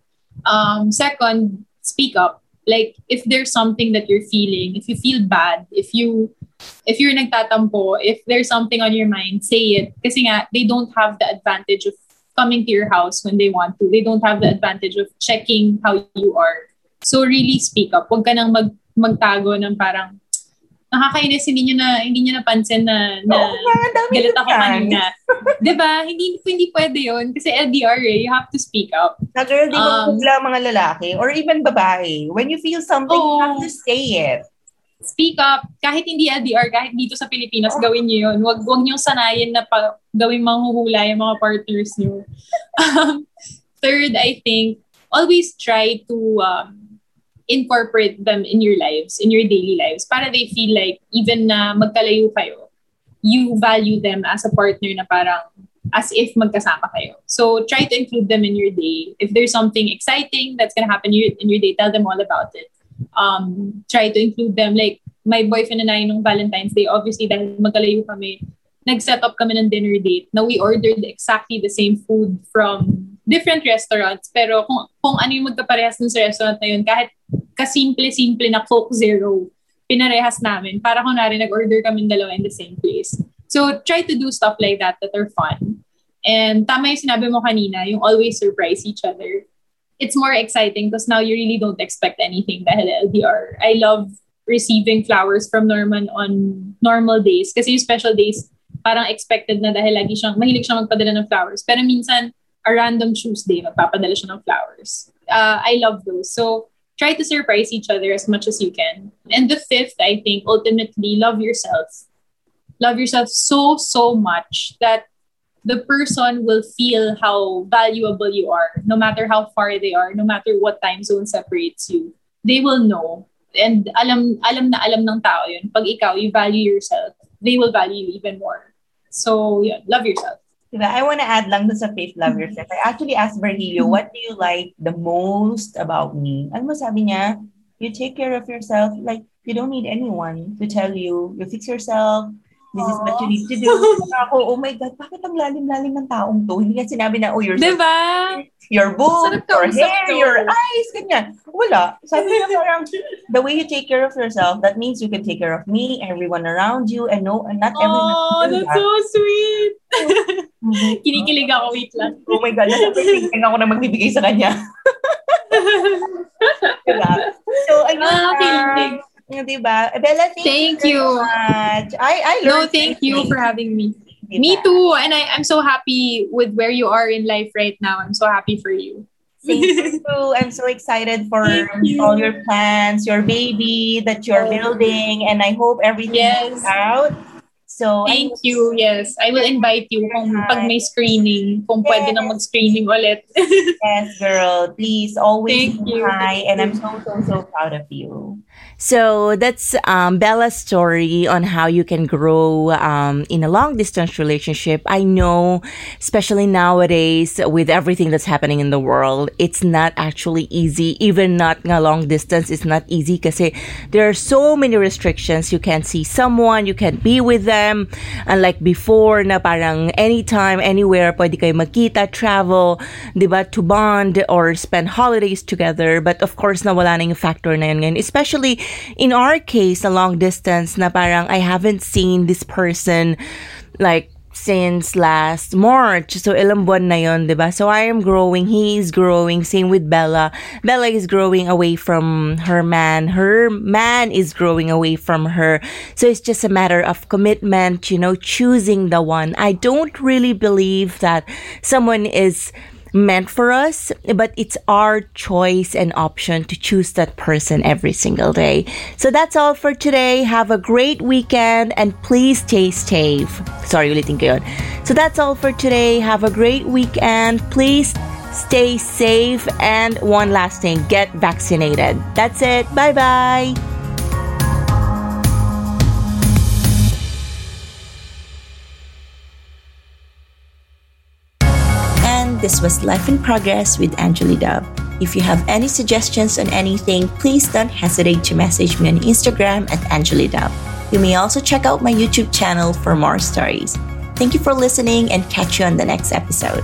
[SPEAKER 2] Um, second, speak up. Like if there's something that you're feeling, if you feel bad, if you if you're nagtatampo, if there's something on your mind, say it. Kasi nga, they don't have the advantage of coming to your house when they want to. They don't have the advantage of checking how you are. So really speak up. Huwag ka nang mag, magtago ng parang nakakainis, hindi nyo na, hindi nyo napansin na, na
[SPEAKER 3] Oo dami
[SPEAKER 2] galit
[SPEAKER 3] ko
[SPEAKER 2] ako kanina. 'Di ba? Hindi, hindi pwede yun. Kasi LDR eh, you have to speak up.
[SPEAKER 3] Na girl, di ba
[SPEAKER 2] Um,
[SPEAKER 3] mga lalaki or even babae, when you feel something, you
[SPEAKER 2] Oo.
[SPEAKER 3] have to say it.
[SPEAKER 2] Speak up. Kahit hindi LDR, kahit dito sa Pilipinas, gawin nyo yun. Huwag, huwag nyo sanayin na pa, gawin manghuhula yung mga partners nyo. Um, third, I think, always try to um, incorporate them in your lives, in your daily lives, para they feel like even na magkalayo kayo, you value them as a partner na parang as if magkasama kayo. So try to include them in your day. If there's something exciting that's gonna happen in your, day, tell them all about it. Um, try to include them. Like, my boyfriend and I nung Valentine's Day, obviously dahil magkalayo kami, nag-set up kami ng dinner date na we ordered exactly the same food from different restaurants. Pero kung, kung ano yung magkaparehas dun sa restaurant na yun, kahit kasimple-simple na Coke Zero, pinarehas namin. Para kung nari nag-order kami dalawa in the same place. So, try to do stuff like that that are fun. And tama yung sinabi mo kanina, yung always surprise each other. It's more exciting because now you really don't expect anything dahil LDR. I love receiving flowers from Norman on normal days. Kasi yung special days, parang expected na dahil lagi siyang, mahilig siyang magpadala ng flowers. Pero minsan, a random Tuesday, magpapadala siya ng flowers. Uh, I love those. So, try to surprise each other as much as you can. And the fifth, I think, ultimately, love yourself. Love yourself so, so much that the person will feel how valuable you are, no matter how far they are, no matter what time zone separates you. They will know. And alam, alam na alam ng tao yun. Pag ikaw, you value yourself, they will value you even more. So, yeah, love yourself.
[SPEAKER 3] Diba? I want to add lang dun sa faith love yourself. I actually asked Virgilio, what do you like the most about me? Ano mo sabi niya? You take care of yourself. Like, you don't need anyone to tell you. You fix yourself. This is what you need to do. Ako, oh my God, bakit ang lalim-lalim ng taong to? Hindi niya sinabi na, oh, you're
[SPEAKER 2] Diba?
[SPEAKER 3] your
[SPEAKER 2] Sarap
[SPEAKER 3] your
[SPEAKER 2] kausap
[SPEAKER 3] hair,
[SPEAKER 2] to.
[SPEAKER 3] your eyes, ganyan. Wala. Sabi niya parang, the way you take care of yourself, that means you can take care of me, everyone around you, and no, and not everyone
[SPEAKER 2] Oh, that's
[SPEAKER 3] that.
[SPEAKER 2] so sweet.
[SPEAKER 3] Mhm.
[SPEAKER 2] Kinikilig ako, wait lang.
[SPEAKER 3] Oh my God, nasa ako na magbibigay sa kanya. diba? So, ayun.
[SPEAKER 2] Ah, kilig.
[SPEAKER 1] Di ba? Bella, thank,
[SPEAKER 2] Thank
[SPEAKER 1] you,
[SPEAKER 2] you.
[SPEAKER 1] much. I, I
[SPEAKER 2] No, thank you
[SPEAKER 1] something,
[SPEAKER 2] for having me.
[SPEAKER 1] di
[SPEAKER 2] Me too. And I, I'm so happy with where you are in life right now. I'm so happy for you.
[SPEAKER 1] Thank you. too. I'm so excited for
[SPEAKER 2] you.
[SPEAKER 1] all your plans, your baby that you're building, and I hope everything
[SPEAKER 2] Yes.
[SPEAKER 1] works out. So,
[SPEAKER 2] Thank
[SPEAKER 1] I-
[SPEAKER 2] you. Yes. I will invite you kung pag may screening, kung pwede na mag-screening ulit.
[SPEAKER 1] Yes, girl. Please always
[SPEAKER 2] Thank
[SPEAKER 1] be
[SPEAKER 2] you.
[SPEAKER 1] high, and I'm so so so proud of you. So that's um, Bella's story on how you can grow um, in a long distance relationship. I know, especially nowadays with everything that's happening in the world, it's not actually easy. Even not nga long distance it's not easy because there are so many restrictions. You can't see someone, you can't be with them. Unlike before na parang anytime, anywhere, pwede kayo magkita, travel, di ba, to bond or spend holidays together. But of course, nawala na yung factor na yun ngayon. Especially in our case, a long distance na parang I haven't seen this person like since last March. So, ilang buwan na di ba? So, I am growing. He is growing. Same with Bella. Bella is growing away from her man. Her man is growing away from her. So, it's just a matter of commitment, you know, choosing the one. I don't really believe that someone is meant for us, but it's our choice and option to choose that person every single day. So that's all for today. Have a great weekend and please stay safe. Sorry, ulitin ko yun. So that's all for today. Have a great weekend. Please stay safe and one last thing, get vaccinated. That's it. Bye-bye. This was Life in Progress with Angeli Dub. If you have any suggestions on anything, please don't hesitate to message me on Instagram at Angeli Dub. You may also check out my YouTube channel for more stories. Thank you for listening and catch you on the next episode.